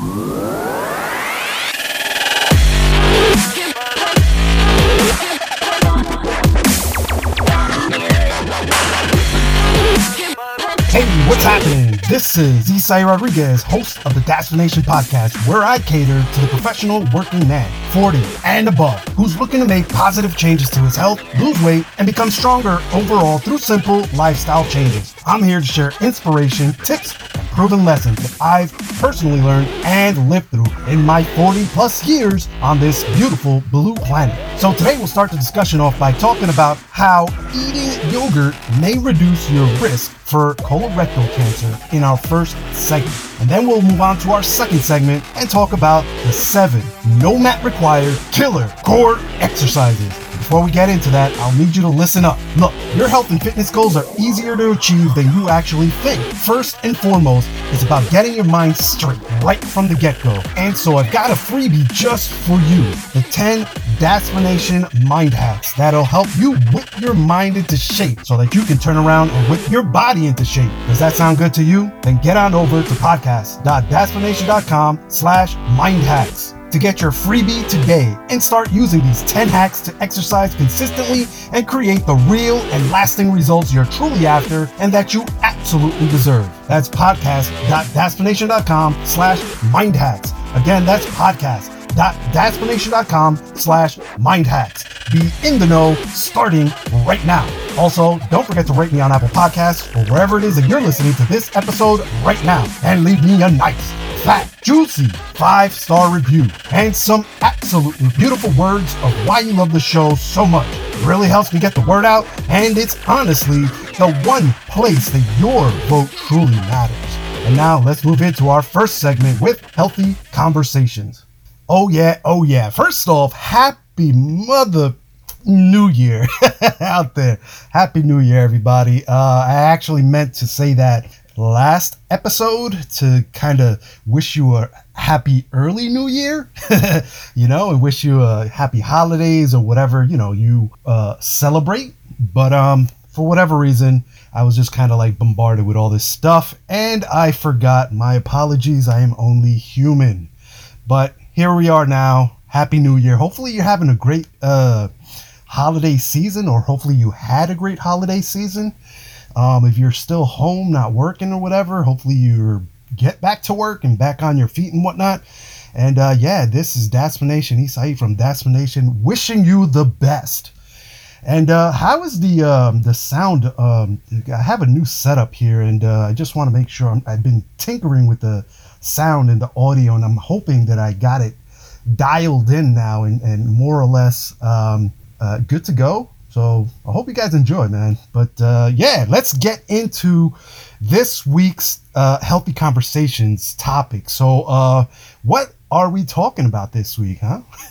Hey, what's happening? This is Isai Rodriguez, host of the Nation podcast, where I cater to the professional working man, 40 and above, who's looking to make positive changes to his health, lose weight, and become stronger overall through simple lifestyle changes. I'm here to share inspiration, tips, proven lessons that I've personally learned and lived through in my 40 plus years on this beautiful blue planet. So today we'll start the discussion off by talking about how eating yogurt may reduce your risk for colorectal cancer in our first segment. And then we'll move on to our second segment and talk about the seven no mat required killer core exercises. Before we get into that, I'll need you to listen up. Look, your health and fitness goals are easier to achieve than you actually think. First and foremost, it's about getting your mind straight right from the get go. And so I've got a freebie just for you the 10 Dasmanation Mind Hacks that'll help you whip your mind into shape so that you can turn around and whip your body into shape. Does that sound good to you? Then get on over to podcast.dasmanation.com slash mind hacks to get your freebie today and start using these 10 hacks to exercise consistently and create the real and lasting results you're truly after and that you absolutely deserve. That's podcast.dasmanation.com slash mindhacks. Again, that's podcast.dasmanation.com slash mindhacks. Be in the know starting right now. Also, don't forget to rate me on Apple Podcasts or wherever it is that you're listening to this episode right now and leave me a nice fat, juicy five star review and some absolutely beautiful words of why you love the show so much. It really helps me get the word out, and it's honestly the one place that your vote truly matters. And now let's move into our first segment with healthy conversations. Oh, yeah, oh, yeah. First off, happy mother New Year out there. Happy New Year, everybody. Uh, I actually meant to say that last episode to kind of wish you a happy early new year, you know, and wish you a happy holidays or whatever, you know, you uh, celebrate. But um, for whatever reason, I was just kind of like bombarded with all this stuff and I forgot. My apologies. I am only human. But here we are now. Happy New Year. Hopefully, you're having a great uh, holiday season, or hopefully, you had a great holiday season. Um, if you're still home, not working or whatever, hopefully you get back to work and back on your feet and whatnot. And uh, yeah, this is Dasmanation Isai from Dasmanation, wishing you the best. And uh, how is the um, the sound? Um, I have a new setup here, and uh, I just want to make sure i have been tinkering with the sound and the audio, and I'm hoping that I got it dialed in now and, and more or less um, uh, good to go. So I hope you guys enjoy, man. But uh, yeah, let's get into this week's uh, healthy conversations topic. So, uh, what are we talking about this week, huh?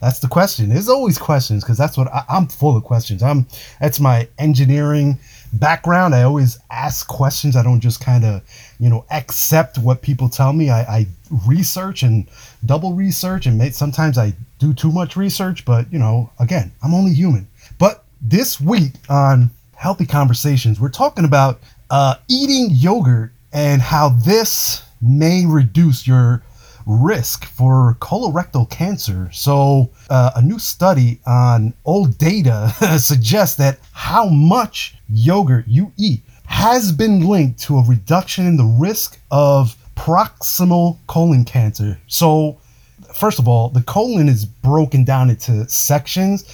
that's the question. There's always questions because that's what I, am full of questions. I'm that's my engineering background. I always ask questions. I don't just kind of you know accept what people tell me. I, I research and double research and make, sometimes I do too much research. But you know, again, I'm only human. This week on Healthy Conversations, we're talking about uh, eating yogurt and how this may reduce your risk for colorectal cancer. So, uh, a new study on old data suggests that how much yogurt you eat has been linked to a reduction in the risk of proximal colon cancer. So, first of all, the colon is broken down into sections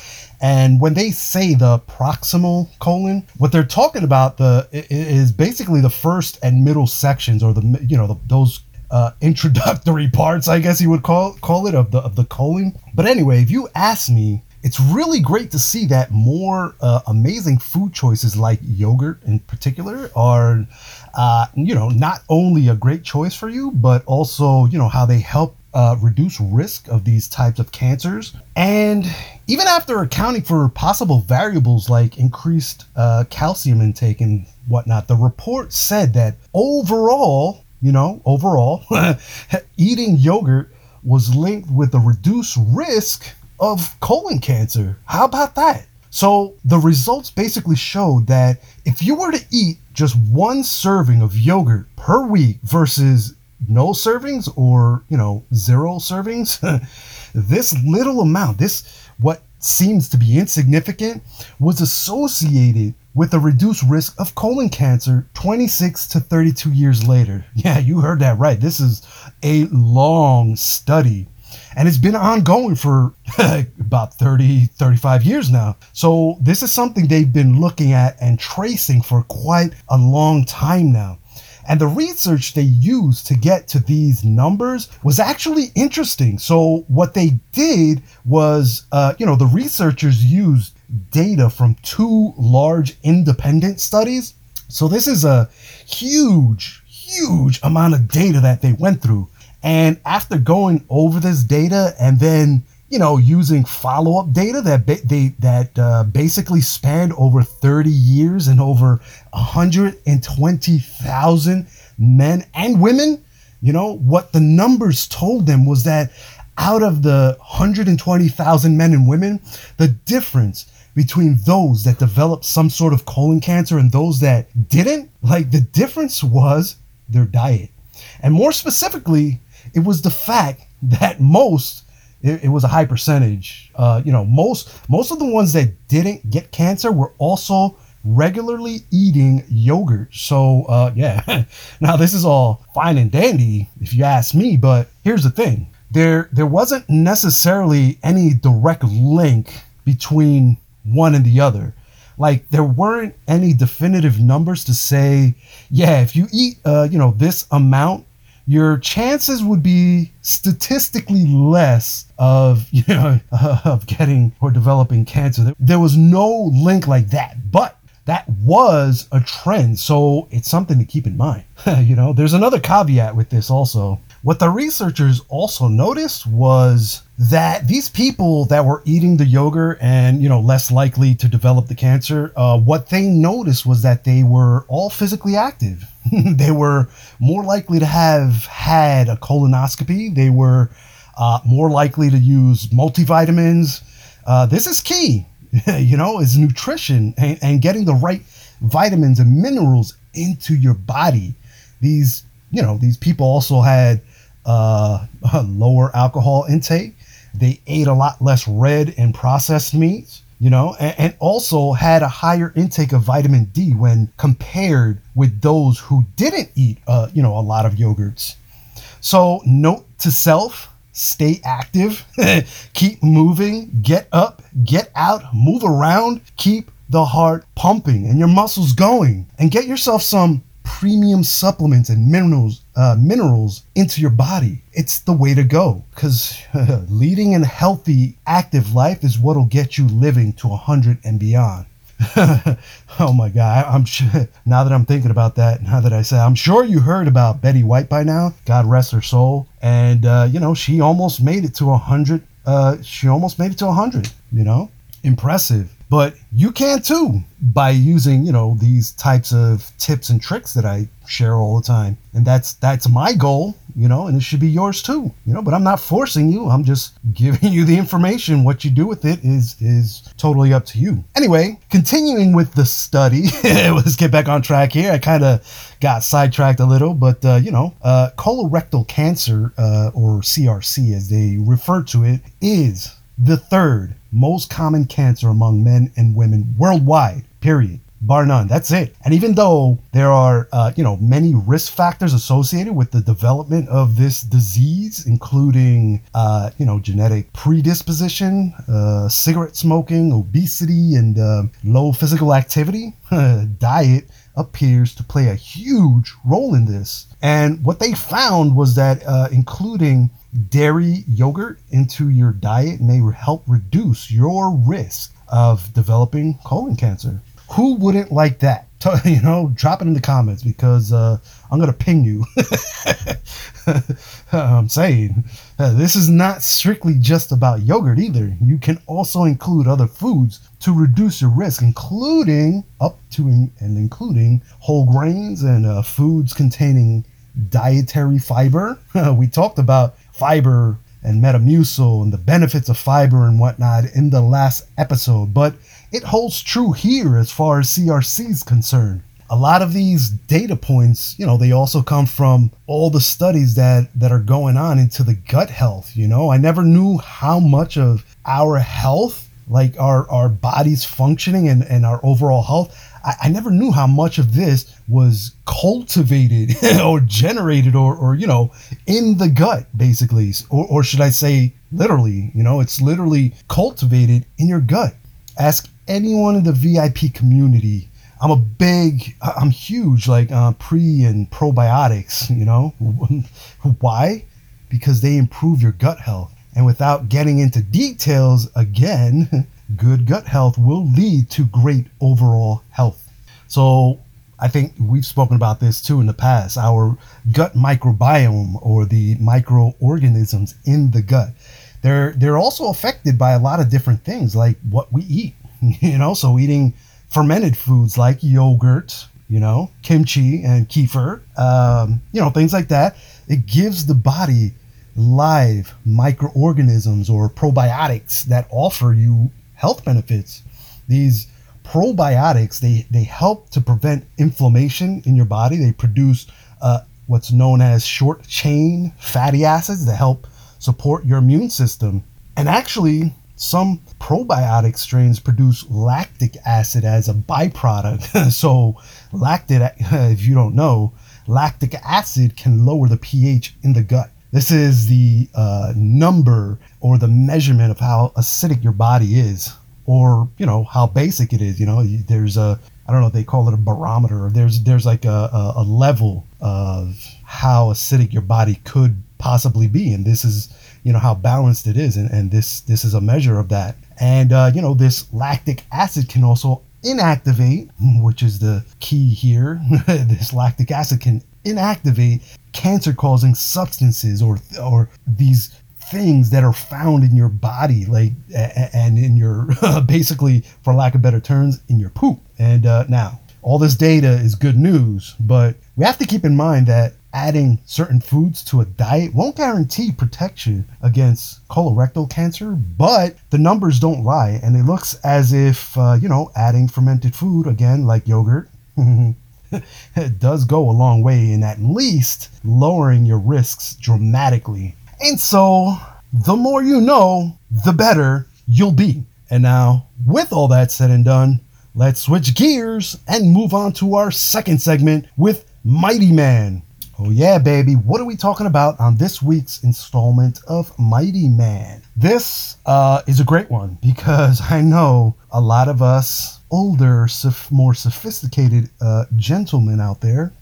and when they say the proximal colon, what they're talking about the is basically the first and middle sections, or the you know the, those uh, introductory parts, I guess you would call call it of the of the colon. But anyway, if you ask me, it's really great to see that more uh, amazing food choices like yogurt in particular are, uh, you know, not only a great choice for you, but also you know how they help uh, reduce risk of these types of cancers. And even after accounting for possible variables like increased uh, calcium intake and whatnot, the report said that overall, you know, overall, eating yogurt was linked with a reduced risk of colon cancer. How about that? So the results basically showed that if you were to eat just one serving of yogurt per week versus no servings or, you know, zero servings, this little amount, this what seems to be insignificant, was associated with a reduced risk of colon cancer 26 to 32 years later. Yeah, you heard that right. This is a long study and it's been ongoing for about 30 35 years now so this is something they've been looking at and tracing for quite a long time now and the research they used to get to these numbers was actually interesting. So, what they did was, uh, you know, the researchers used data from two large independent studies. So, this is a huge, huge amount of data that they went through. And after going over this data and then you know, using follow-up data that ba- they that uh, basically spanned over 30 years and over 120,000 men and women. You know what the numbers told them was that out of the 120,000 men and women, the difference between those that developed some sort of colon cancer and those that didn't, like the difference was their diet. And more specifically, it was the fact that most it, it was a high percentage. Uh, you know, most most of the ones that didn't get cancer were also regularly eating yogurt. So uh, yeah, now this is all fine and dandy if you ask me, but here's the thing: there there wasn't necessarily any direct link between one and the other. Like there weren't any definitive numbers to say, yeah, if you eat, uh, you know, this amount your chances would be statistically less of you know of getting or developing cancer. There was no link like that, but that was a trend, so it's something to keep in mind. you know, there's another caveat with this also. What the researchers also noticed was that these people that were eating the yogurt and you know less likely to develop the cancer, uh, what they noticed was that they were all physically active. they were more likely to have had a colonoscopy. They were uh, more likely to use multivitamins. Uh, this is key, you know, is nutrition and, and getting the right vitamins and minerals into your body. These, you know, these people also had uh, lower alcohol intake. They ate a lot less red and processed meats, you know, and, and, also had a higher intake of vitamin D when compared with those who didn't eat, uh, you know, a lot of yogurts. So, note to self stay active, keep moving, get up, get out, move around, keep the heart pumping and your muscles going, and get yourself some premium supplements and minerals uh, minerals into your body. It's the way to go because leading a healthy, active life is what'll get you living to 100 and beyond. oh my God! I'm sure, now that I'm thinking about that. Now that I say, I'm sure you heard about Betty White by now. God rest her soul. And uh, you know, she almost made it to a hundred. Uh, she almost made it to a hundred. You know, impressive. But you can too by using, you know, these types of tips and tricks that I share all the time. And that's that's my goal, you know, and it should be yours too. You know, but I'm not forcing you. I'm just giving you the information. What you do with it is is totally up to you. Anyway, continuing with the study, let's get back on track here. I kind of got sidetracked a little, but uh, you know, uh, colorectal cancer uh, or CRC as they refer to it is the third most common cancer among men and women worldwide, period. Bar none. That's it. And even though there are, uh, you know, many risk factors associated with the development of this disease, including, uh, you know, genetic predisposition, uh, cigarette smoking, obesity, and uh, low physical activity, diet appears to play a huge role in this. And what they found was that uh, including dairy yogurt into your diet may help reduce your risk of developing colon cancer. Who wouldn't like that? You know, drop it in the comments because uh, I'm gonna ping you. I'm saying uh, this is not strictly just about yogurt either. You can also include other foods to reduce your risk, including up to and including whole grains and uh, foods containing dietary fiber. we talked about fiber and Metamucil and the benefits of fiber and whatnot in the last episode, but it holds true here as far as CRC is concerned. a lot of these data points, you know, they also come from all the studies that that are going on into the gut health. You know, I never knew how much of our health, like our our body's functioning and and our overall health. I, I never knew how much of this was cultivated or generated or, or you know in the gut basically. Or, or should i say literally you know it's literally cultivated in your gut. Ask anyone in the vip community. I'm a big i'm huge like uh, pre and probiotics you know. Why? Because they improve your gut health and without getting into details again good gut health will lead to great overall health. So I think we've spoken about this too in the past. Our gut microbiome or the microorganisms in the gut. They're they're also affected by a lot of different things like what we eat. You know, so eating fermented foods like yogurt, you know, kimchi and kefir, um, you know, things like that. It gives the body live microorganisms or probiotics that offer you health benefits. These probiotics they they help to prevent inflammation in your body. They produce uh, what's known as short chain fatty acids that help support your immune system. And actually, some probiotic strains produce lactic acid as a byproduct. so, lactic, if you don't know, lactic acid can lower the pH in the gut. This is the uh, number or the measurement of how acidic your body is, or you know how basic it is. You know, there's a I don't know they call it a barometer. There's there's like a, a, a level of how acidic your body could possibly be, and this is you know how balanced it is, and, and this this is a measure of that. And uh, you know this lactic acid can also inactivate, which is the key here. this lactic acid can inactivate cancer causing substances or or these things that are found in your body like and in your basically for lack of better terms in your poop. And uh, now all this data is good news but we have to keep in mind that adding certain foods to a diet won't guarantee protection against colorectal cancer but the numbers don't lie and it looks as if uh, you know adding fermented food again like yogurt it does go a long way in at least lowering your risks dramatically. And so, the more you know, the better you'll be. And now, with all that said and done, let's switch gears and move on to our second segment with Mighty Man. Oh, yeah, baby. What are we talking about on this week's installment of Mighty Man? This uh, is a great one because I know a lot of us older, more sophisticated uh, gentlemen out there,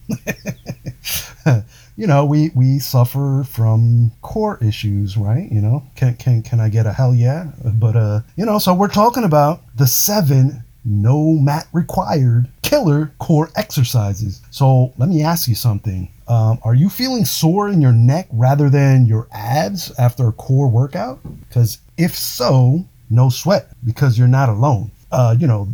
you know, we, we suffer from core issues, right? You know, can, can, can I get a hell yeah? But, uh, you know, so we're talking about the seven no mat required killer core exercises. So let me ask you something. Um, are you feeling sore in your neck rather than your abs after a core workout? Because if so, no sweat because you're not alone. Uh, you know,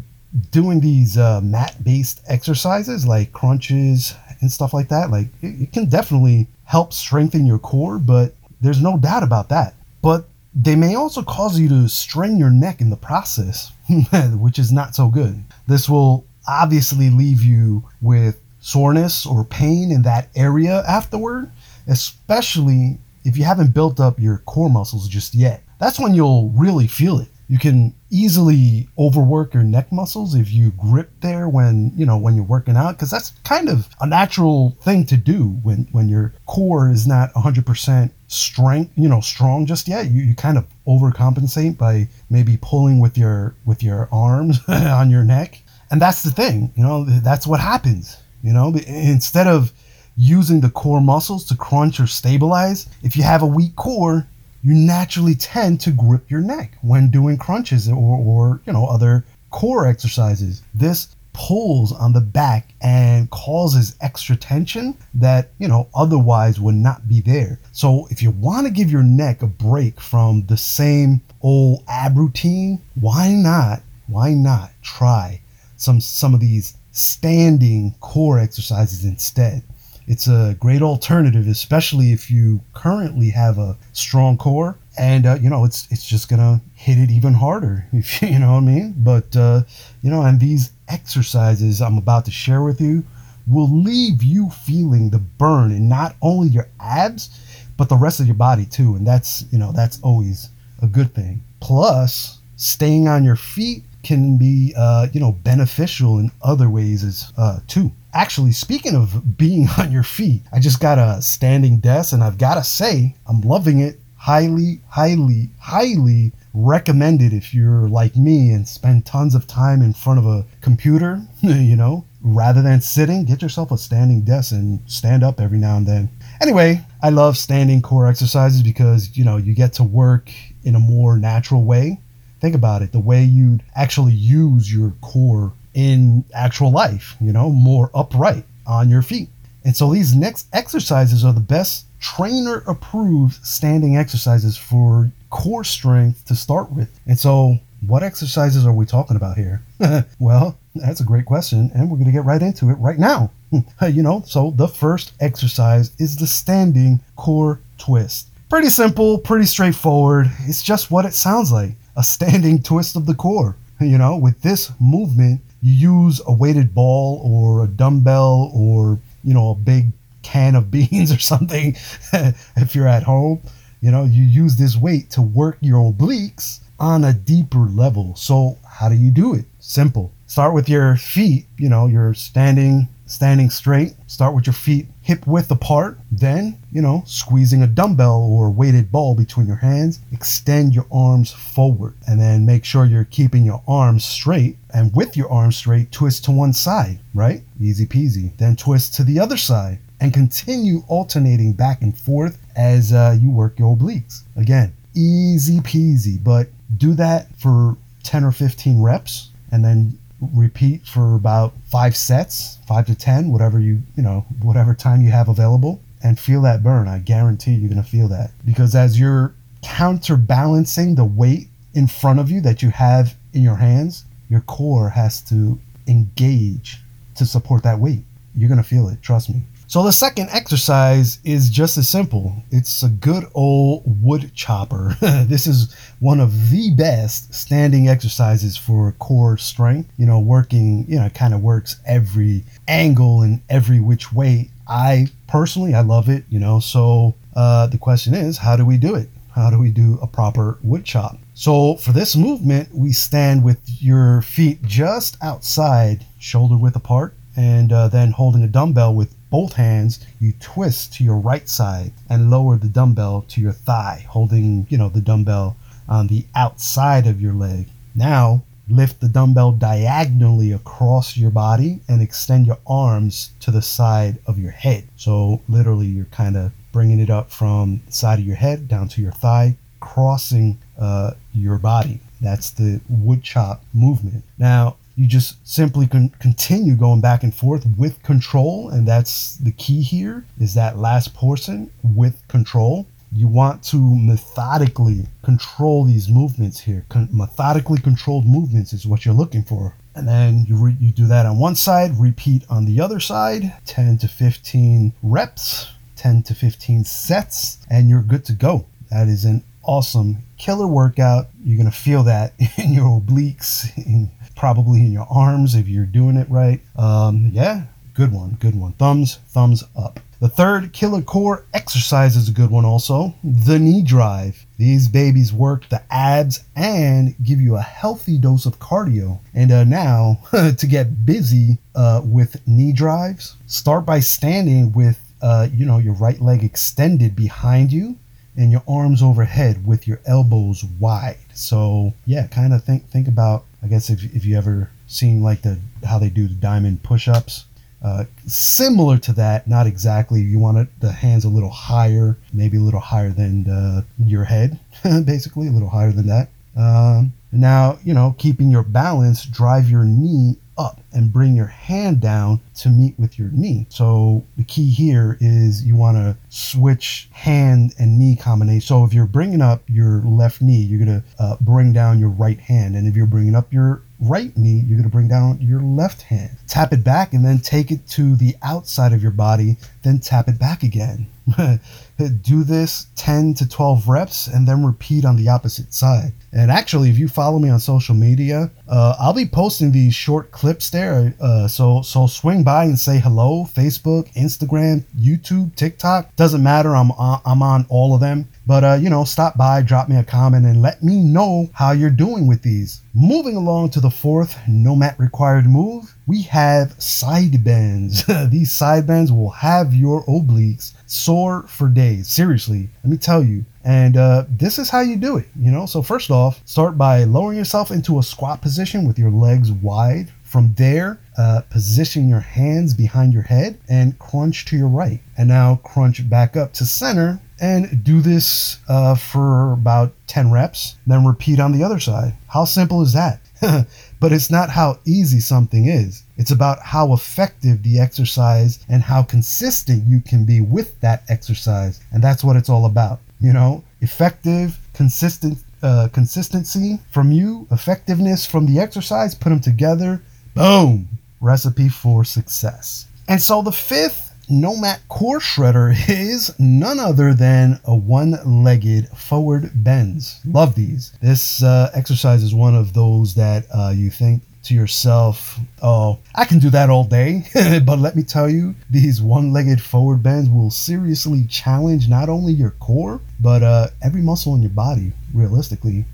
doing these uh, mat based exercises like crunches and stuff like that, like it, it, can definitely help strengthen your core, but there's no doubt about that. But they may also cause you to strain your neck in the process, which is not so good. This will obviously leave you with soreness or pain in that area afterward, especially if you haven't built up your core muscles just yet. That's when you'll really feel it you can easily overwork your neck muscles if you grip there when you know when you're working out because that's kind of a natural thing to do when when your core is not 100% strength you know strong just yet. You, you kind of overcompensate by maybe pulling with your with your arms on your neck. And that's the thing you know that's what happens you know? Instead of using the core muscles to crunch or stabilize if you have a weak core you naturally tend to grip your neck when doing crunches or, or you know other core exercises. This pulls on the back and causes extra tension that you know otherwise would not be there. So if you want to give your neck a break from the same old ab routine, why not? Why not try some some of these standing core exercises instead? It's a great alternative, especially if you currently have a strong core. And uh, you know, it's it's just gonna hit it even harder, if you know what I mean. But uh, you know, and these exercises I'm about to share with you will leave you feeling the burn in not only your abs, but the rest of your body too. And that's, you know, that's always a good thing. Plus, staying on your feet can be, uh, you know, beneficial in other ways as uh, too. Actually, speaking of being on your feet, I just got a standing desk and I've got to say, I'm loving it. Highly, highly, highly recommended if you're like me and spend tons of time in front of a computer, you know, rather than sitting, get yourself a standing desk and stand up every now and then. Anyway, I love standing core exercises because, you know, you get to work in a more natural way. Think about it, the way you'd actually use your core in actual life, you know, more upright on your feet. And so these next exercises are the best trainer approved standing exercises for core strength to start with. And so, what exercises are we talking about here? well, that's a great question, and we're going to get right into it right now. you know, so the first exercise is the standing core twist. Pretty simple, pretty straightforward. It's just what it sounds like a standing twist of the core. You know, with this movement, you use a weighted ball or a dumbbell or, you know, a big can of beans or something if you're at home. You know, you use this weight to work your obliques on a deeper level. So, how do you do it? Simple. Start with your feet, you know, you're standing standing straight. Start with your feet hip width apart. Then, you know, squeezing a dumbbell or weighted ball between your hands. Extend your arms forward and then make sure you're keeping your arms straight. And with your arms straight, twist to one side, right? Easy peasy. Then twist to the other side and continue alternating back and forth as uh, you work your obliques. Again, easy peasy, but do that for 10 or 15 reps and then repeat for about five sets, five to 10, whatever you, you know, whatever time you have available and feel that burn. I guarantee you're to feel that because as you're counterbalancing the weight in front of you that you have in your hands, your core has to engage to support that weight. You're to feel it, trust me. So the second exercise is just as simple. It's a good old wood chopper. this is one of the best standing exercises for core strength. You know, working, you know, it kind of works every angle and every which way. I personally, I love it, you know. So uh, the question is, how do we do it? How do we do a proper wood chop? So for this movement, we stand with your feet just outside, shoulder width apart, and uh, then holding a dumbbell with both hands, you twist to your right side and lower the dumbbell to your thigh, holding, you know, the dumbbell on the outside of your leg. Now, lift the dumbbell diagonally across your body and extend your arms to the side of your head. So, literally, you're kind of bringing it up from the side of your head down to your thigh, crossing uh, your body. That's the wood chop movement. Now, you just simply can continue going back and forth with control and that's the key here is that last portion with control. You want to methodically control these movements here. Con- methodically controlled movements is what you're looking for. And then you, re- you do that on one side repeat on the other side 10 to 15 reps 10 to 15 sets and you're good to go. That is an awesome killer workout. You're going to feel that in your obliques in probably in your arms if you're doing it right. Um, yeah, good one, good one. Thumbs, thumbs up. The third killer core exercise is a good one also. The knee drive. These babies work the abs and give you a healthy dose of cardio. And uh, now, to get busy uh, with knee drives, start by standing with uh, you know your right leg extended behind you and your arms overhead with your elbows wide. So yeah, kind of think think about I guess if, if you ever seen like the how they do the diamond push-ups, uh, similar to that, not exactly. You want it, the hands a little higher, maybe a little higher than the, your head, basically a little higher than that. Um, now, you know, keeping your balance, drive your knee up and bring your hand down to meet with your knee. So the key here is you want to switch hand and knee combination. So if you're bringing up your left knee, you're going to uh, bring down your right hand. And if you're bringing up your right knee, you're going to bring down your left hand. Tap it back and then take it to the outside of your body, then tap it back again. do this 10 to 12 reps and then repeat on the opposite side. And actually, if you follow me on social media, uh, I'll be posting these short clips there. Uh, so so swing by and say hello. Facebook, Instagram, YouTube, TikTok doesn't matter. I'm on, I'm on all of them. But uh, you know, stop by, drop me a comment, and let me know how you're doing with these. Moving along to the fourth no mat required move, we have side bends. these side bends will have your obliques sore for days. Seriously, let me tell you. And uh, this is how you do it, you know. So first off, start by lowering yourself into a squat position with your legs wide. From there, uh, position your hands behind your head and crunch to your right. And now crunch back up to center and do this uh, for about 10 reps. Then repeat on the other side. How simple is that? but it's not how easy something is. It's about how effective the exercise and how consistent you can be with that exercise. And that's what it's all about. You know, effective, consistent, uh, consistency from you, effectiveness from the exercise, put them together. Boom! Recipe for success. And so the fifth Nomat core shredder is none other than a one-legged forward bends. Love these. This uh, exercise is one of those that uh, you think to yourself, oh, I can do that all day. but let me tell you, these one legged forward bends will seriously challenge not only your core, but uh, every muscle in your body, realistically.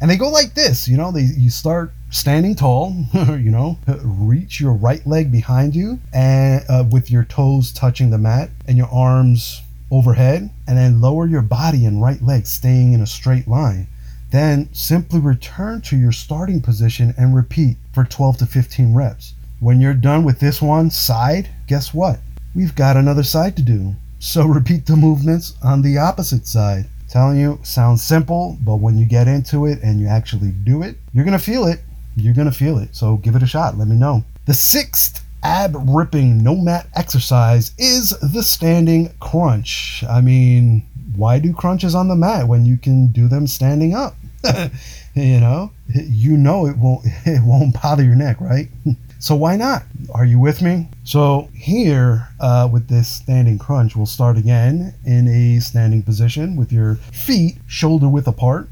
And they go like this, you know, they you start standing tall, you know, reach your right leg behind you and uh, with your toes touching the mat and your arms overhead and then lower your body and right leg staying in a straight line. Then simply return to your starting position and repeat for 12 to 15 reps. When you're done with this one side, guess what? We've got another side to do. So repeat the movements on the opposite side. Telling you, sounds simple, but when you get into it and you actually do it, you're going to feel it. You're going to feel it. So give it a shot. Let me know. The sixth ab ripping no mat exercise is the standing crunch. I mean, why do crunches on the mat when you can do them standing up? you know, you know it won't it won't bother your neck, right? So why not? Are you with me? So here uh, with this standing crunch, we'll start again in a standing position with your feet shoulder width apart.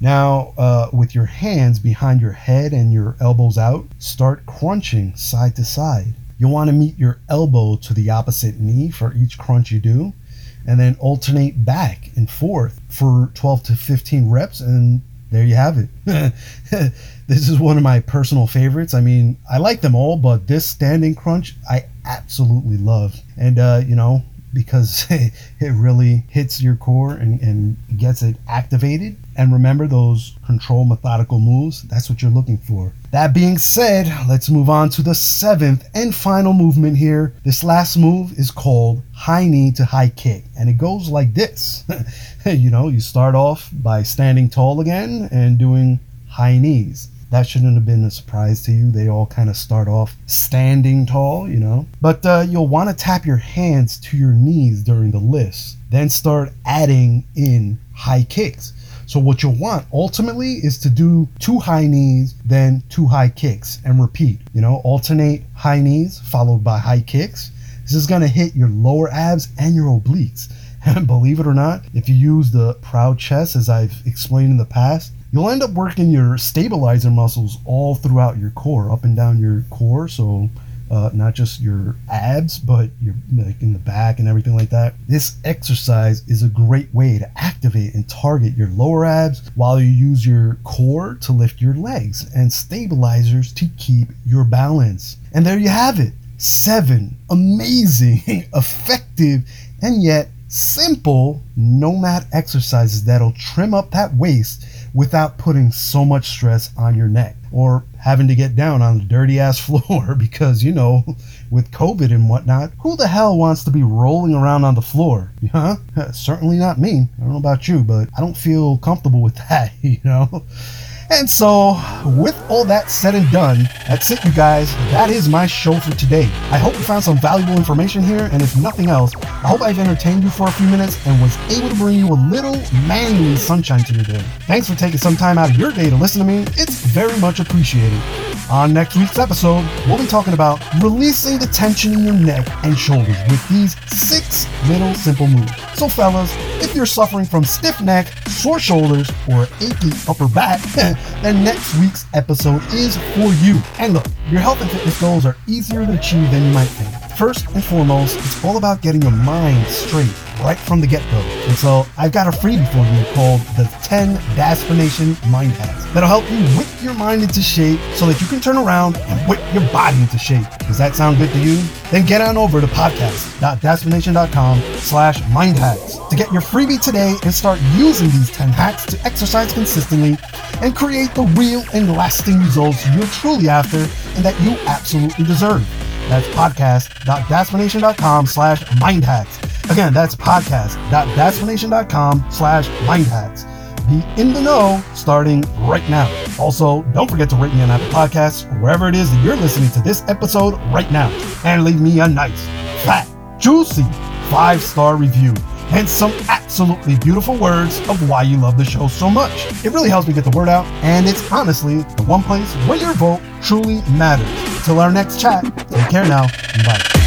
Now, uh, with your hands behind your head and your elbows out, start crunching side to side. You'll want to meet your elbow to the opposite knee for each crunch you do, and then alternate back and forth for 12 to 15 reps, and there you have it. this is one of my personal favorites. I mean, I like them all, but this standing crunch I absolutely love. And, uh, you know, because it really hits your core and, and gets it activated. And remember those control methodical moves? That's what you're looking for. That being said, let's move on to the seventh and final movement here. This last move is called high knee to high kick, and it goes like this. you know, you start off by standing tall again and doing high knees. That shouldn't have been a surprise to you. They all kind of start off standing tall, you know. But uh, you'll want to tap your hands to your knees during the lifts. Then start adding in high kicks. So what you'll want ultimately is to do two high knees, then two high kicks, and repeat. You know, alternate high knees followed by high kicks. This is gonna hit your lower abs and your obliques. And believe it or not, if you use the proud chest as I've explained in the past, you'll end up working your stabilizer muscles all throughout your core, up and down your core. So uh, not just your abs, but your like in the back and everything like that. This exercise is a great way to activate and target your lower abs while you use your core to lift your legs and stabilizers to keep your balance. And there you have it. Seven amazing, effective, and yet simple nomad exercises that'll trim up that waist without putting so much stress on your neck or having to get down on the dirty ass floor because, you know, with COVID and whatnot, who the hell wants to be rolling around on the floor? Huh? Certainly not me. I don't know about you, but I don't feel comfortable with that, you know? And so, with all that said and done, that's it, you guys. That is my show for today. I hope you found some valuable information here, and if nothing else, I hope I've entertained you for a few minutes and was able to bring you a little manly sunshine to your day. Thanks for taking some time out of your day to listen to me. It's very much appreciated. On next week's episode, we'll be talking about releasing the tension in your neck and shoulders with these six little simple moves. So, fellas, if you're suffering from stiff neck, sore shoulders, or achy upper back, then next week's episode is for you. And look, your health and fitness goals are easier to achieve than you might think. First and foremost, it's all about getting your mind straight right from the get-go. And so I've got a freebie for you called the 10 Dasmanation Mind Hacks that'll help you whip your mind into shape so that you can turn around and whip your body into shape. Does that sound good to you? Then get on over to podcast.dasmanation.com slash mindhacks to get your freebie today and start using these 10 hacks to exercise consistently and create the real and lasting results you're truly after and that you absolutely deserve. That's podcast.dasmanation.com slash mindhacks. Again, that's podcast.dasmanation.com slash mindhacks. Be in the know starting right now. Also, don't forget to rate me on Apple Podcasts wherever it is that you're listening to this episode right now. And leave me a nice, fat, juicy five-star review and some absolutely beautiful words of why you love the show so much. It really helps me get the word out, and it's honestly the one place where your vote truly matters. Till our next chat, take care now, bye.